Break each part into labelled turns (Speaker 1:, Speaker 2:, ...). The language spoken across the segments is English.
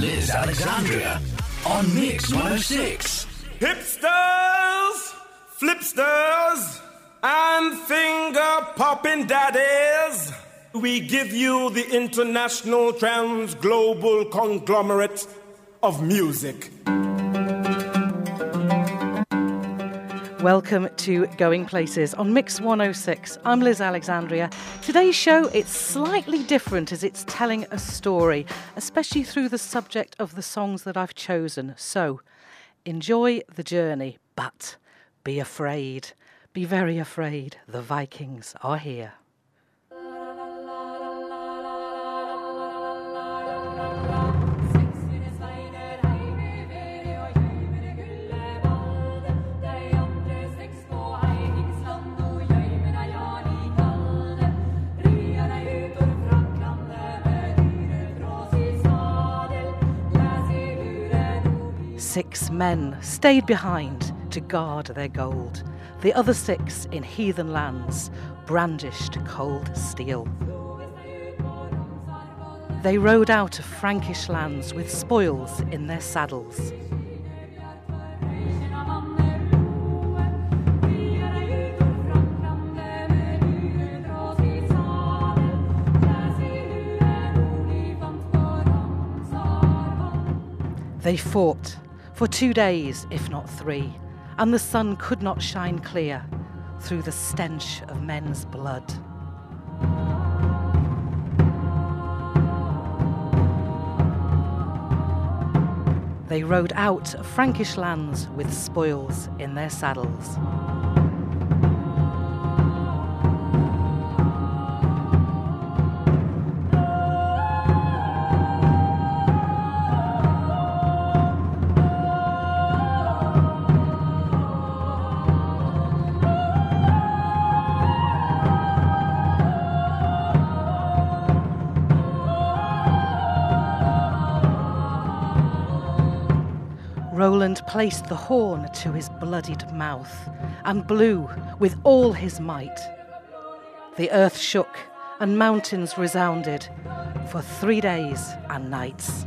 Speaker 1: Liz Alexandria on Mix 106.
Speaker 2: Hipsters, flipsters, and finger popping daddies. We give you the international trans global conglomerate of music.
Speaker 3: Welcome to Going Places on Mix 106. I'm Liz Alexandria. Today's show it's slightly different as it's telling a story, especially through the subject of the songs that I've chosen. So, enjoy the journey, but be afraid. Be very afraid. The Vikings are here. Six men stayed behind to guard their gold. The other six in heathen lands brandished cold steel. They rode out of Frankish lands with spoils in their saddles. They fought for two days, if not three, and the sun could not shine clear through the stench of men's blood. They rode out of Frankish lands with spoils in their saddles. Roland placed the horn to his bloodied mouth and blew with all his might. The earth shook and mountains resounded for three days and nights.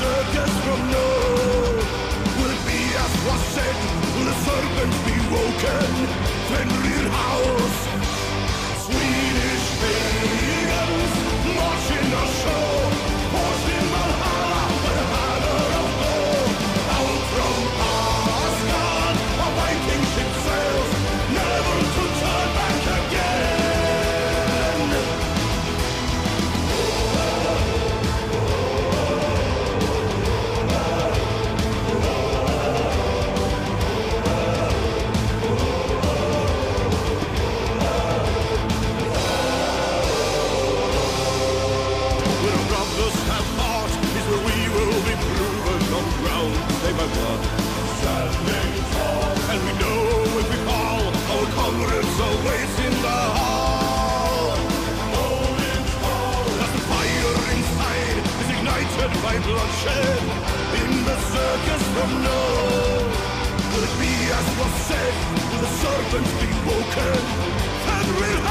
Speaker 4: Circus from no. Will be as was said? Will the serpent be woken? Bloodshed in the circus from no. Will it be as was said? Will the serpent be woken? Fenrir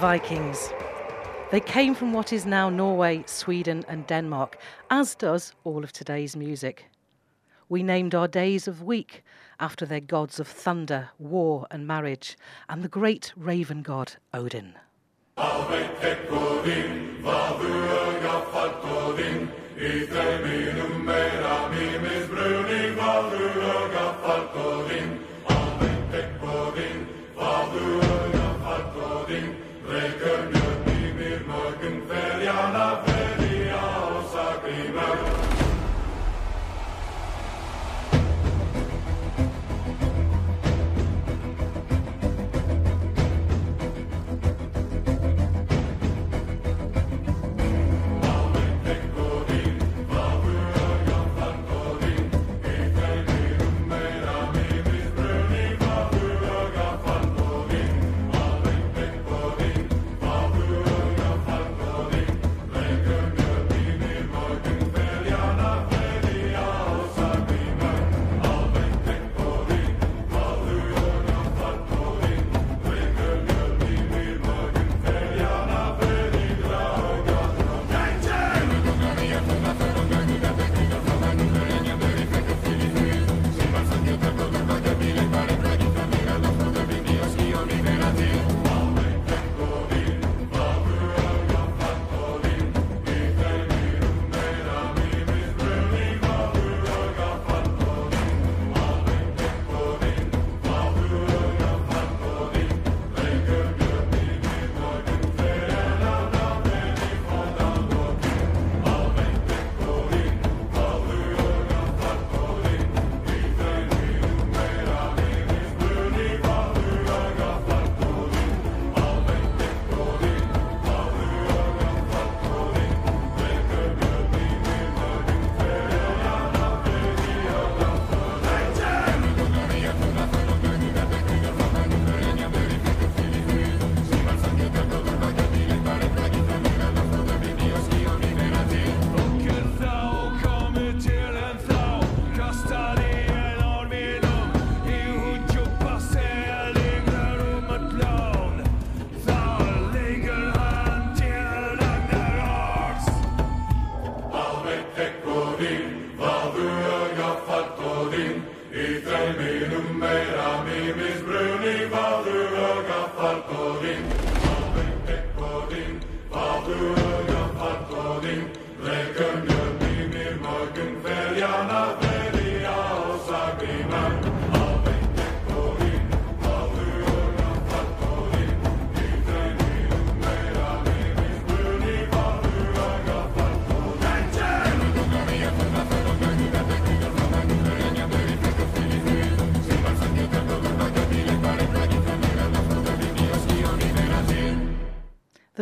Speaker 5: Vikings. They came from what is now Norway, Sweden, and Denmark, as does all of today's music. We named our days of week after their gods of thunder, war, and marriage, and the great raven god Odin.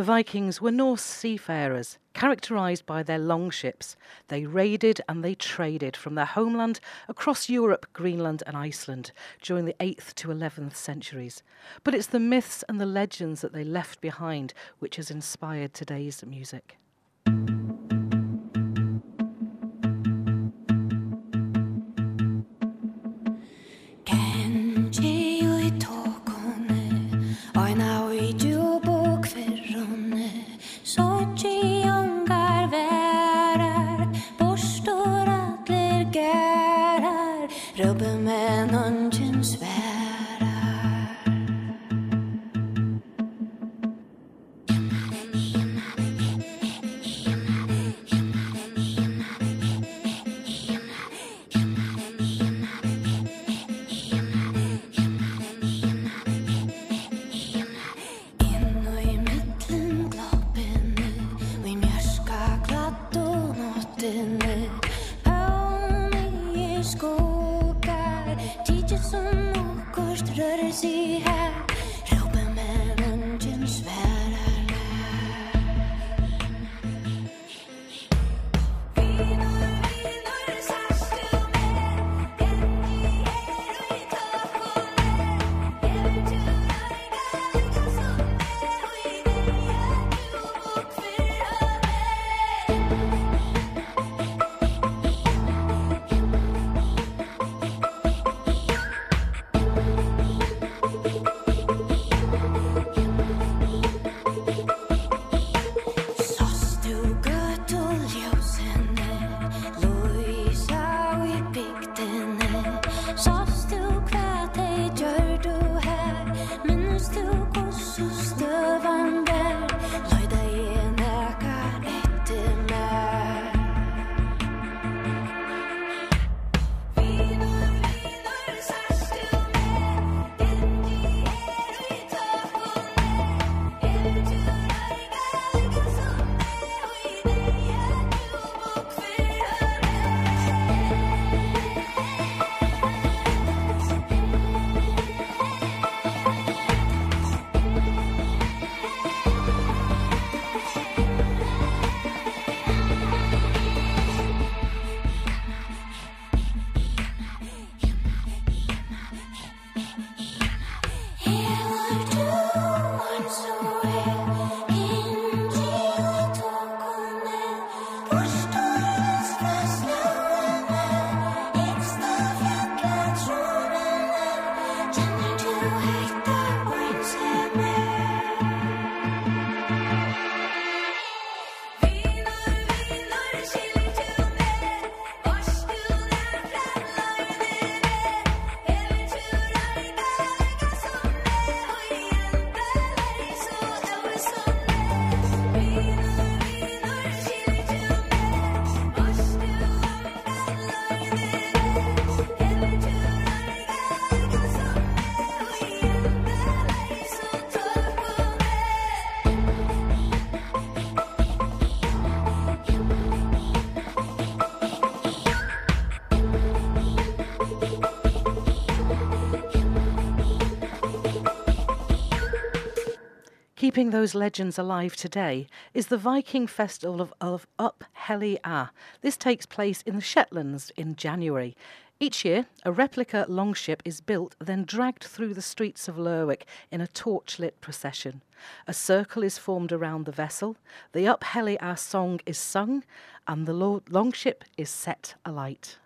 Speaker 5: Vikings were Norse seafarers, characterized by their longships. They raided and they traded from their homeland across Europe, Greenland, and Iceland during the 8th to 11th centuries. But it's the myths and the legends that they left behind which has inspired today's music.
Speaker 6: Keeping those legends alive today is the Viking festival of, of Up Helly Aa. This takes place in the Shetlands in January. Each year, a replica longship is built, then dragged through the streets of Lerwick in a torchlit procession. A circle is formed around the vessel, the Up Helly Aa song is sung, and the longship is set alight.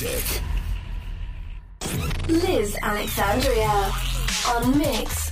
Speaker 1: Music.
Speaker 7: Liz Alexandria on Mix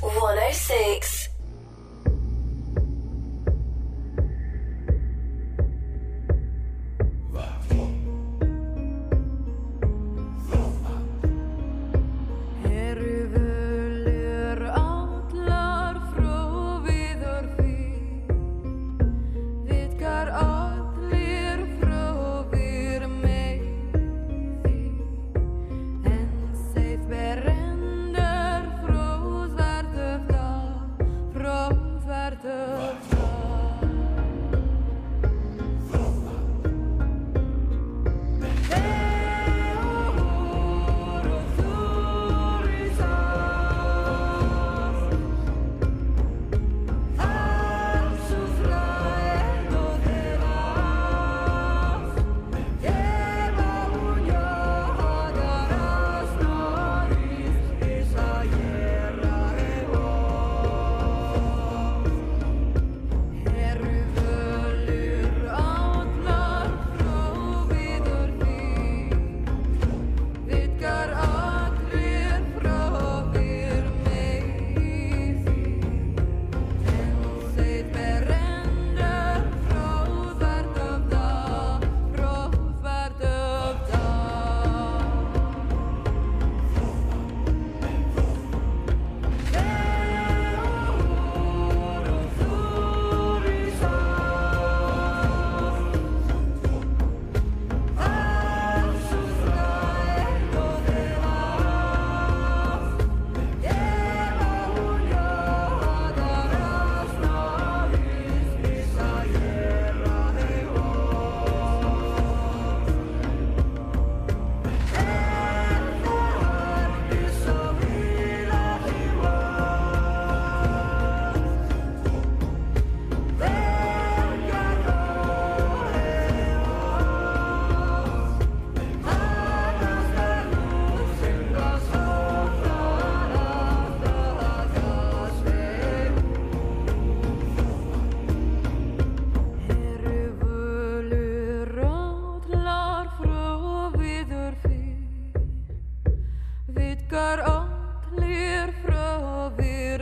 Speaker 7: Allir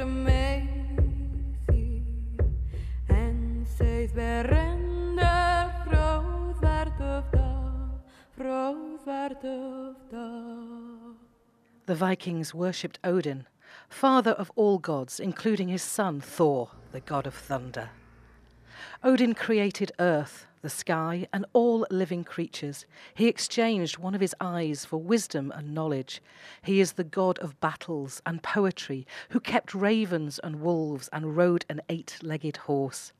Speaker 7: með því En þeir
Speaker 8: The Vikings worshipped Odin, father of all gods, including his son Thor, the god of thunder. Odin created Earth, the sky, and all living creatures. He exchanged one of his eyes for wisdom and knowledge. He is the god of battles and poetry, who kept ravens and wolves and rode an eight legged horse.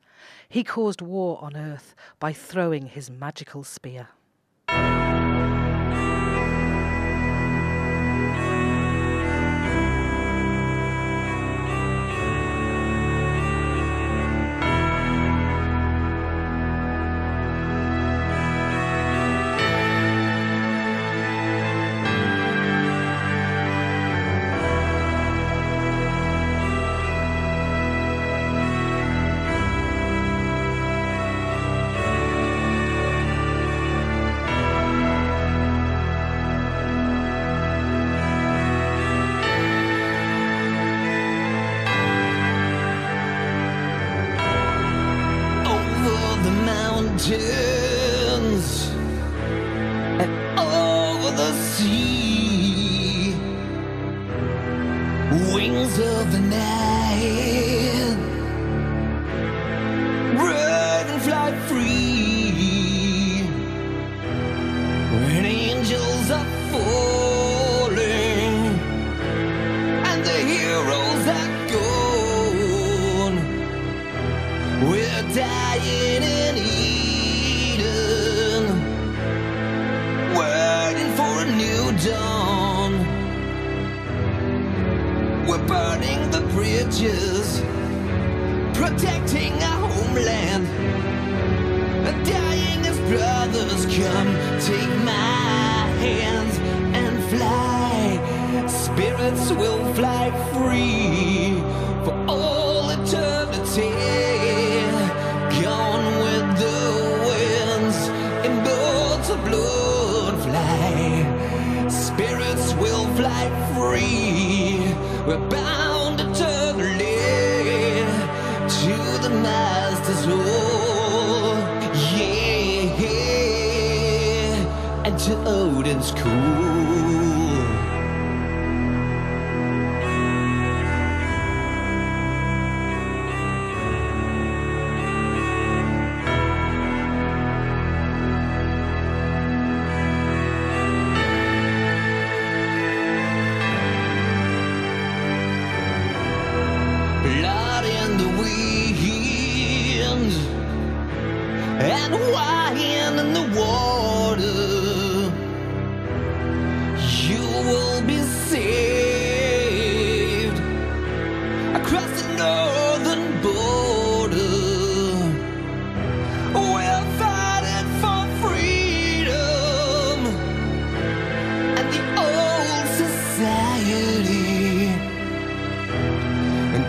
Speaker 8: He caused war on earth by throwing his magical spear.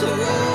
Speaker 9: go.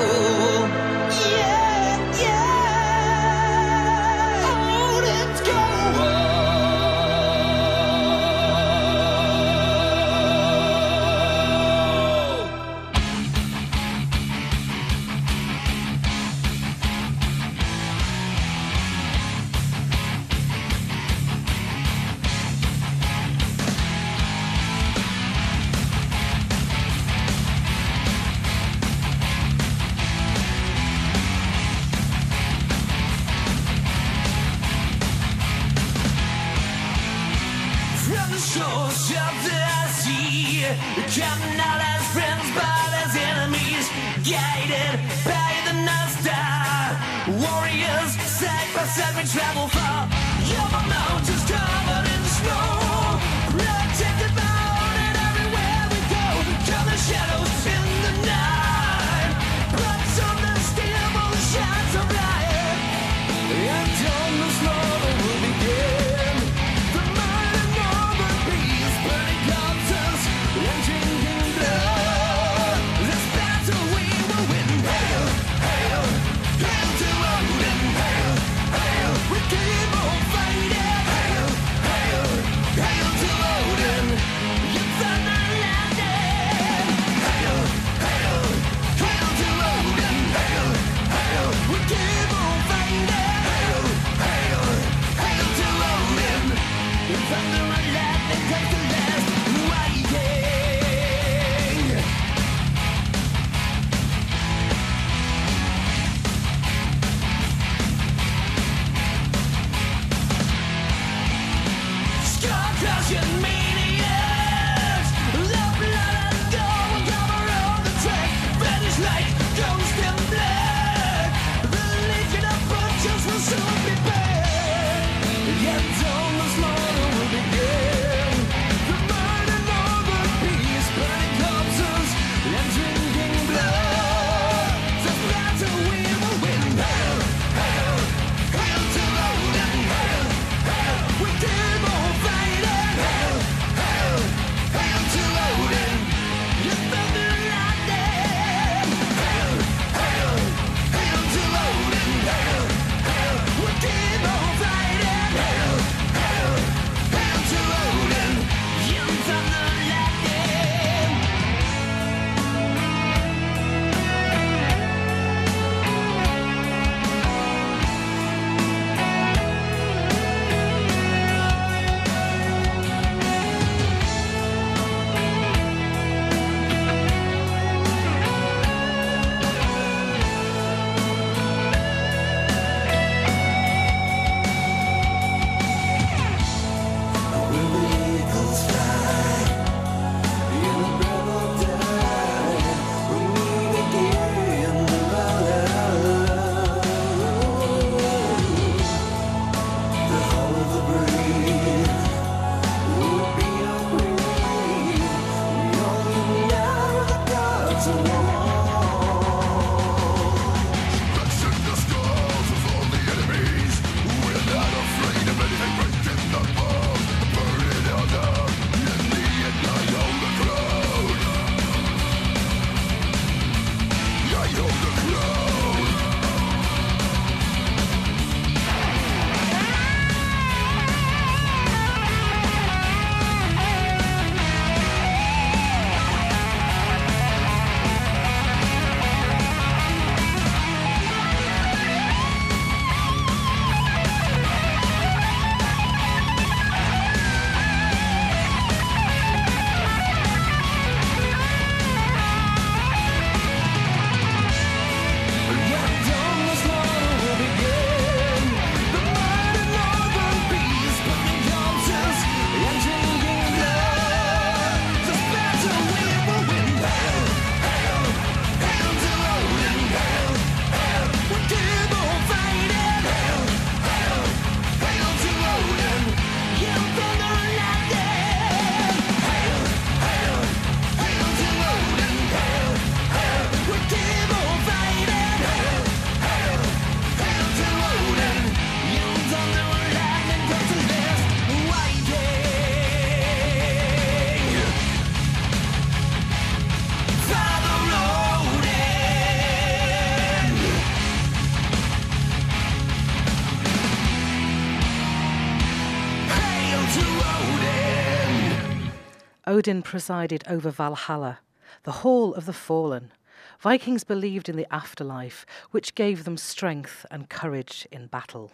Speaker 3: Odin presided over Valhalla, the Hall of the Fallen. Vikings believed in the afterlife, which gave them strength and courage in battle.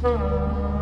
Speaker 3: Hmm.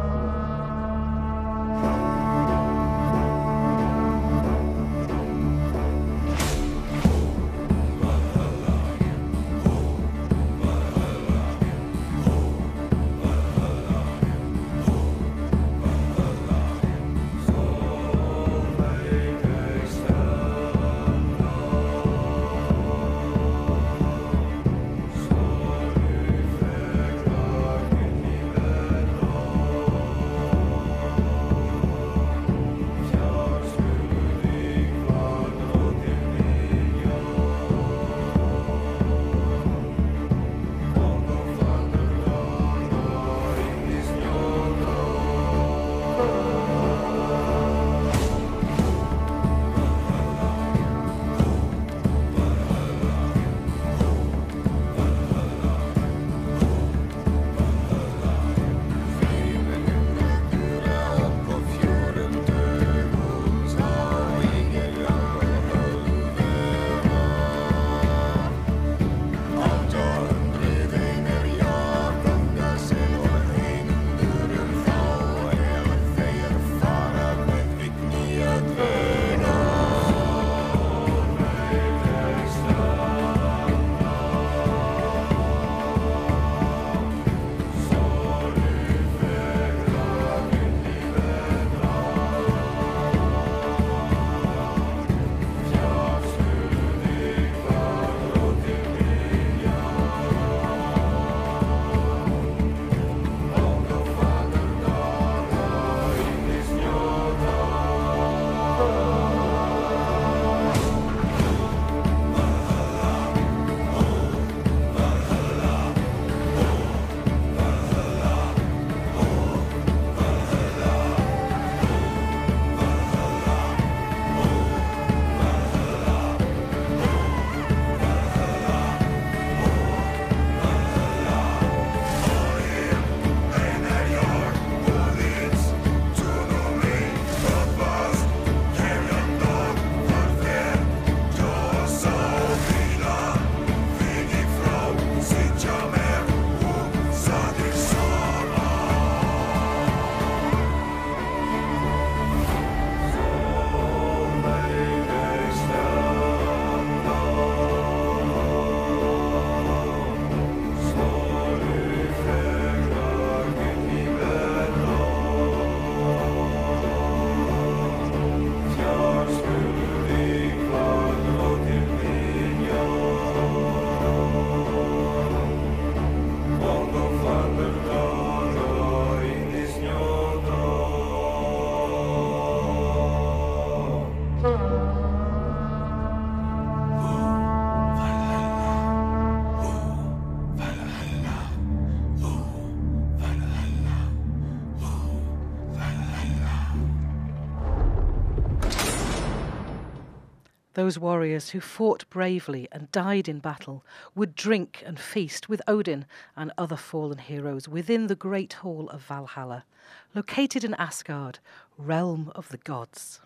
Speaker 3: Those warriors who fought bravely and died in battle would drink and feast with Odin and other fallen heroes within the great hall of Valhalla, located in Asgard, realm of the gods.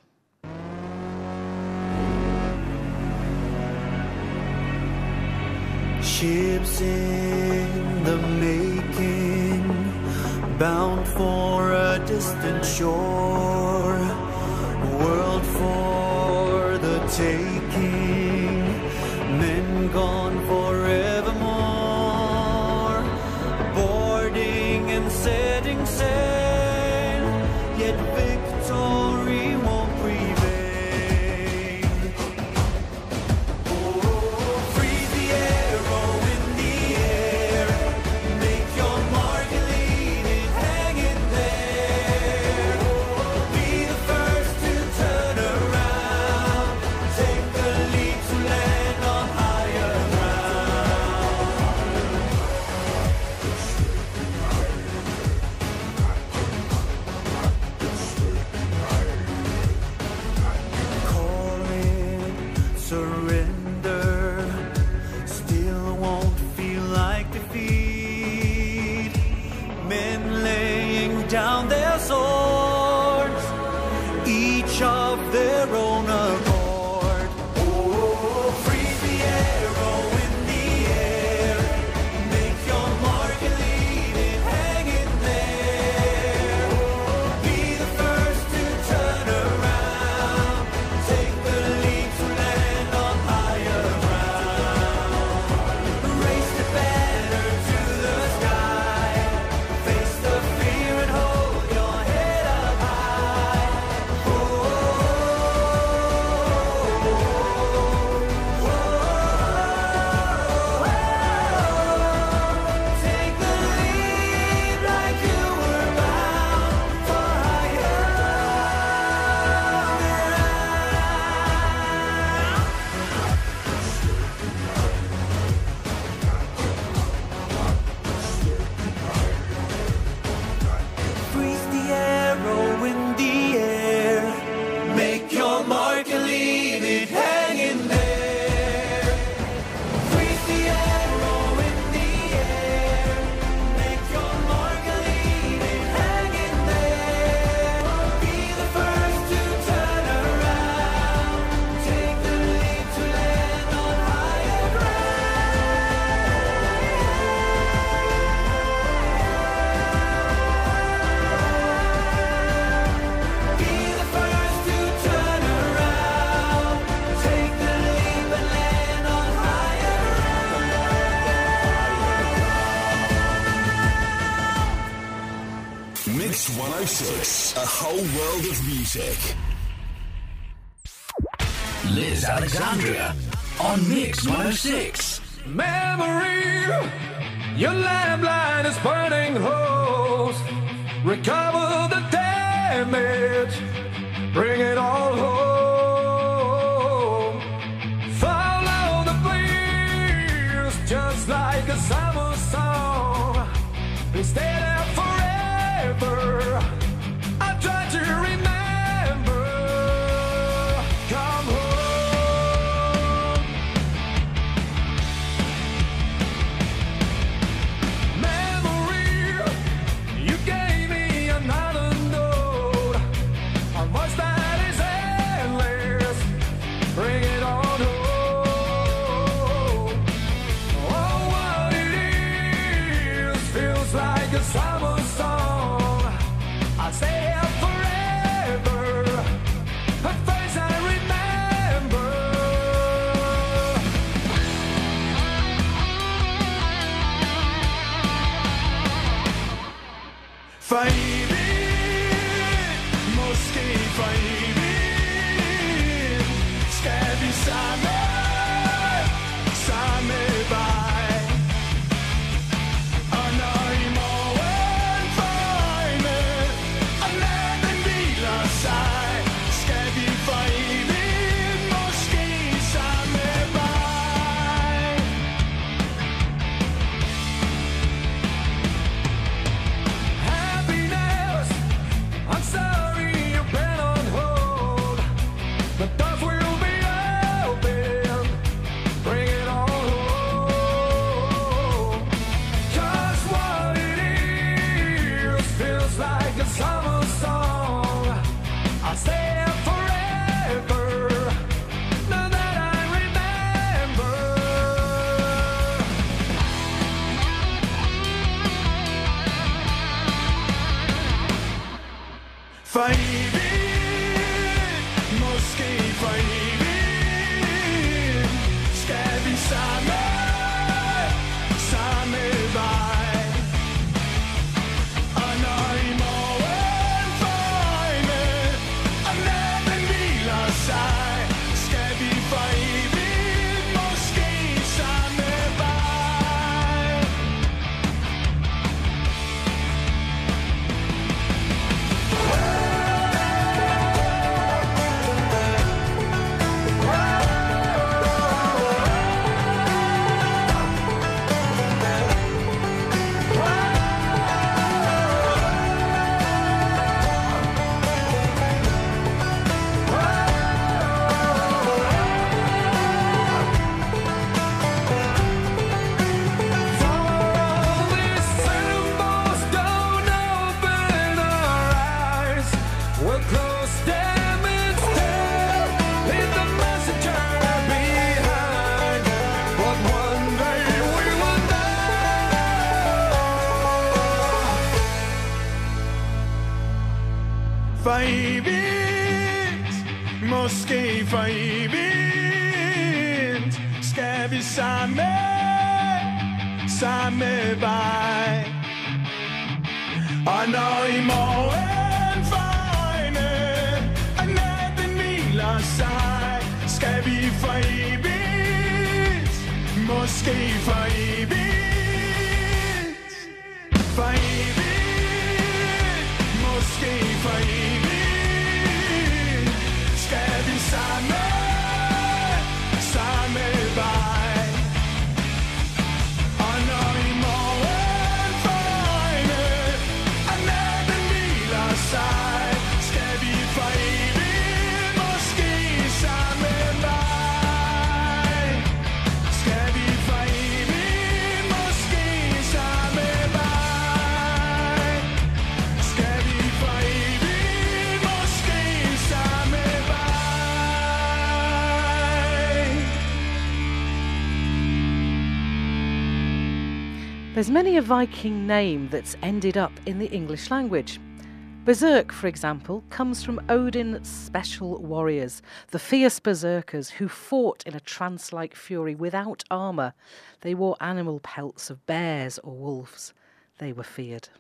Speaker 10: Ships in the making, bound for a distant shore, world for taking men gone.
Speaker 1: whole world of music.
Speaker 11: Liz Alexandria on Mix 106.
Speaker 2: Memory, your lamplight is burning holes. Recover the damage, bring it Fight!
Speaker 3: There's many a Viking name that's ended up in the English language. Berserk, for example, comes from Odin's special warriors, the fierce berserkers who fought in a trance like fury without armour. They wore animal pelts of bears or wolves. They were feared.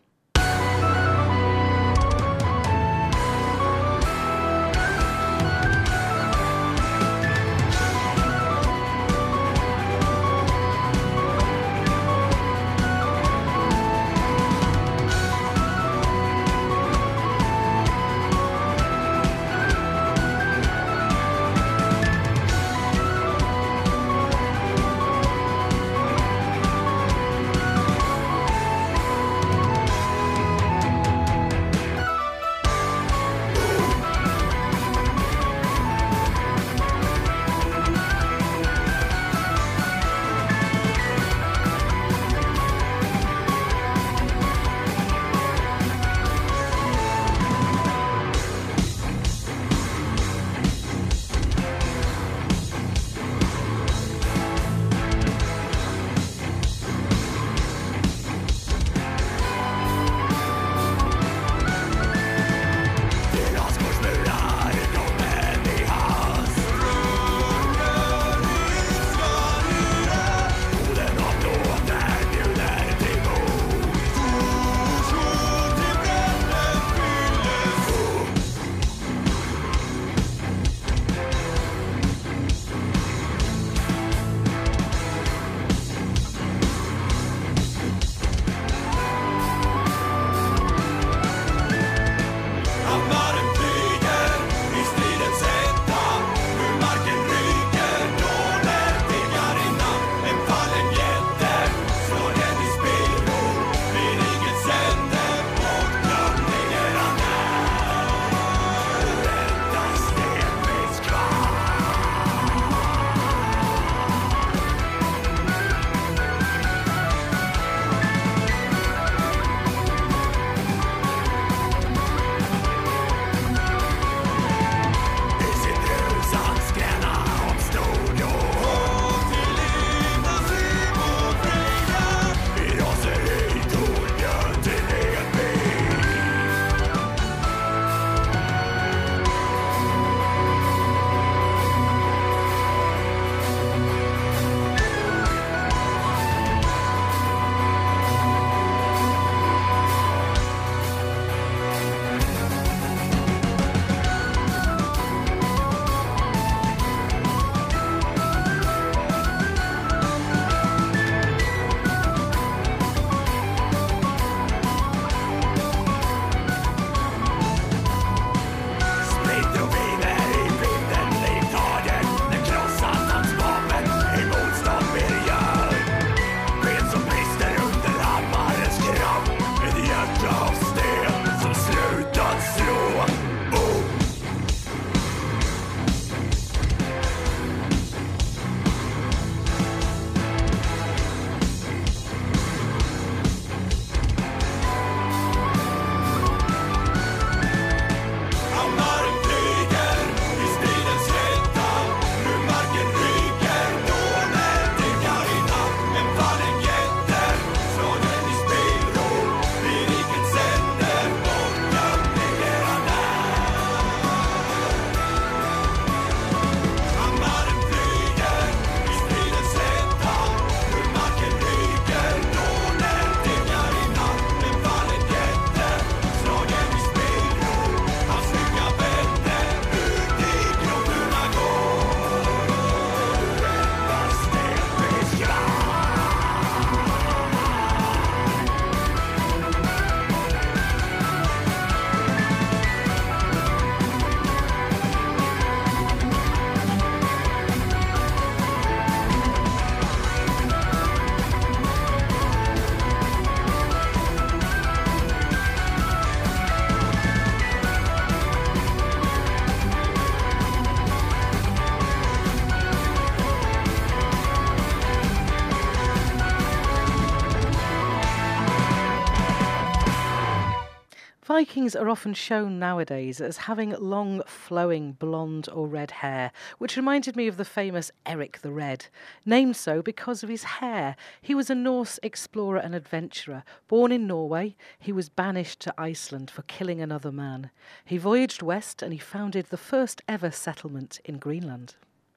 Speaker 3: Vikings are often shown nowadays as having long, flowing blonde or red hair, which reminded me of the famous Eric the Red. Named so because of his hair. He was a Norse explorer and adventurer. Born in Norway, he was banished to Iceland for killing another man. He voyaged west and he founded the first ever settlement in Greenland.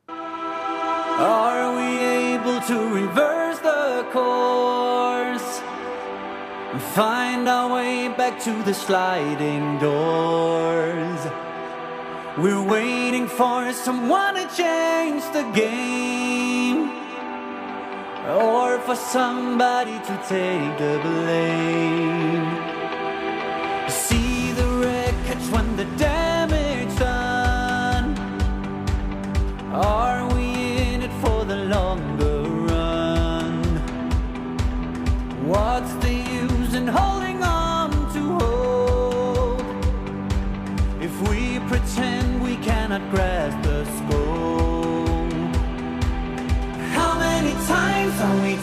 Speaker 10: Are we able to reverse the course? And find our way back to the sliding doors. We're waiting for someone to change the game. Or for somebody to take the blame.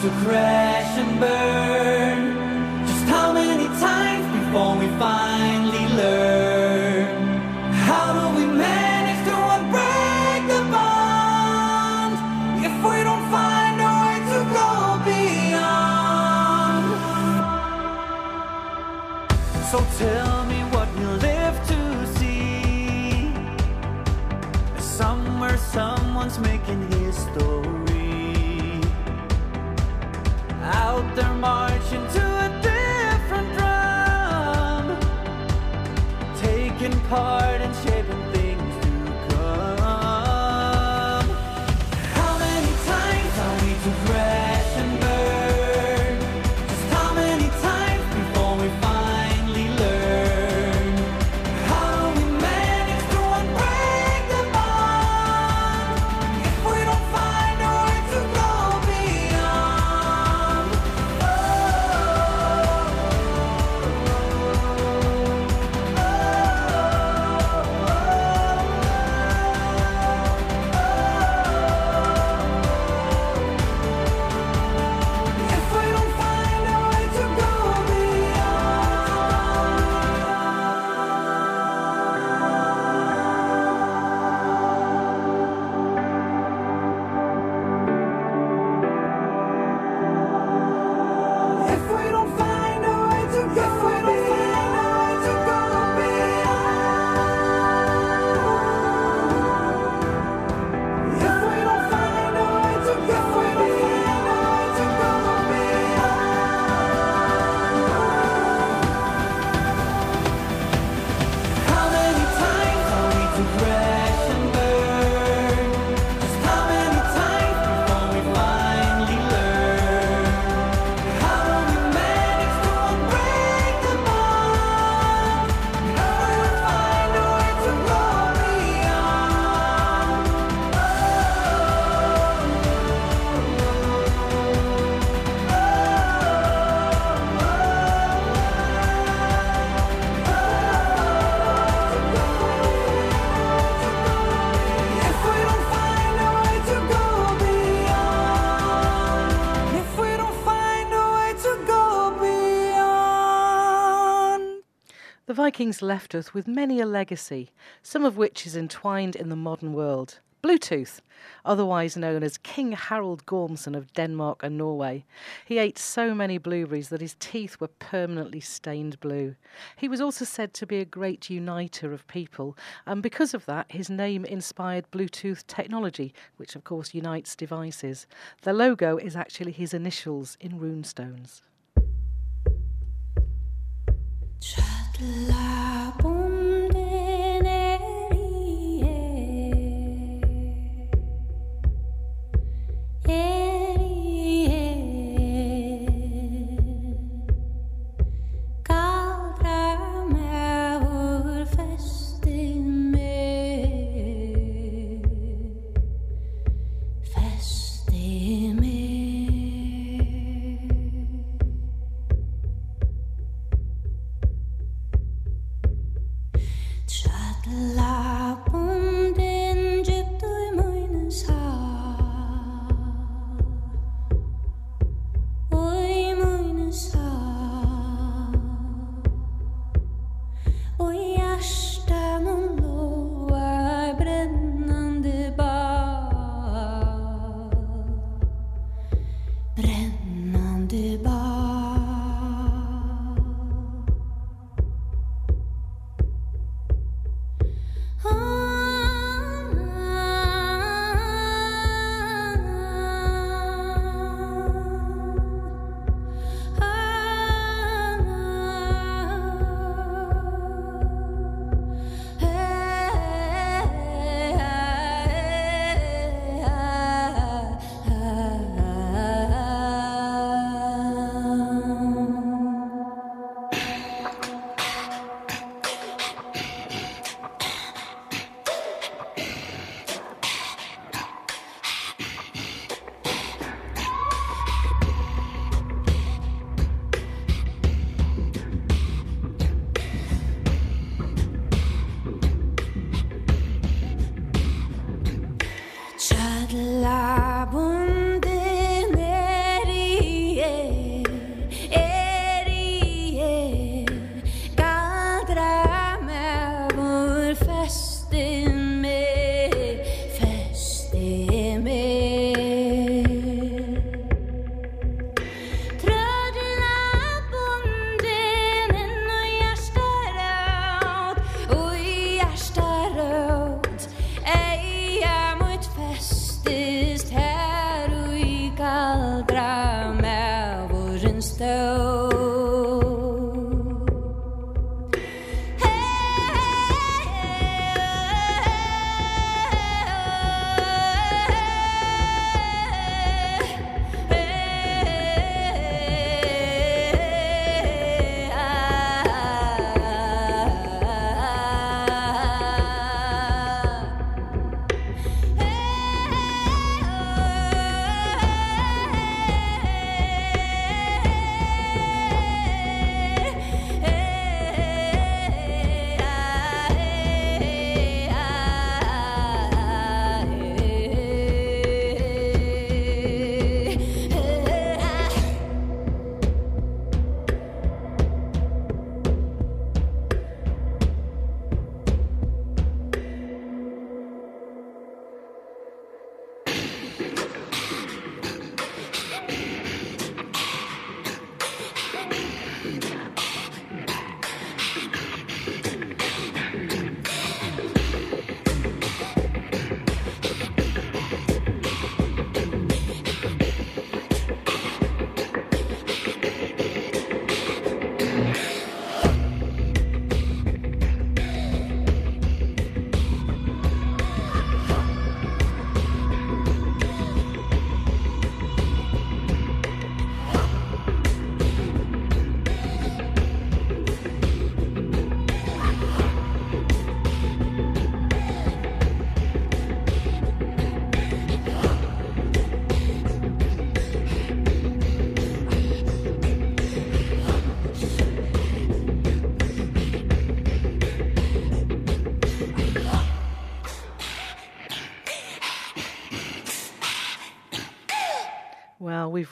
Speaker 10: To crash and burn? Just how many times before we finally Out there marching to a different drum. Taking part
Speaker 3: Vikings left us with many a legacy, some of which is entwined in the modern world. Bluetooth, otherwise known as King Harold Gormson of Denmark and Norway. He ate so many blueberries that his teeth were permanently stained blue. He was also said to be a great uniter of people, and because of that, his name inspired Bluetooth technology, which of course unites devices. The logo is actually his initials in runestones.
Speaker 5: Festi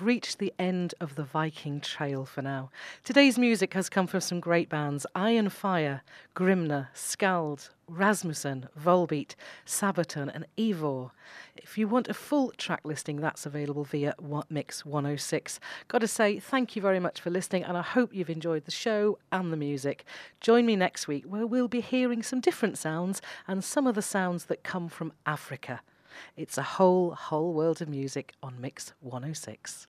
Speaker 3: reached the end of the Viking Trail for now. Today's music has come from some great bands Iron Fire, Grimner, Skald, Rasmussen, Volbeat, Sabaton, and Eivør. If you want a full track listing, that's available via Wa- Mix 106. Got to say, thank you very much for listening, and I hope you've enjoyed the show and the music. Join me next week where we'll be hearing some different sounds and some of the sounds that come from Africa. It's a whole, whole world of music on Mix 106.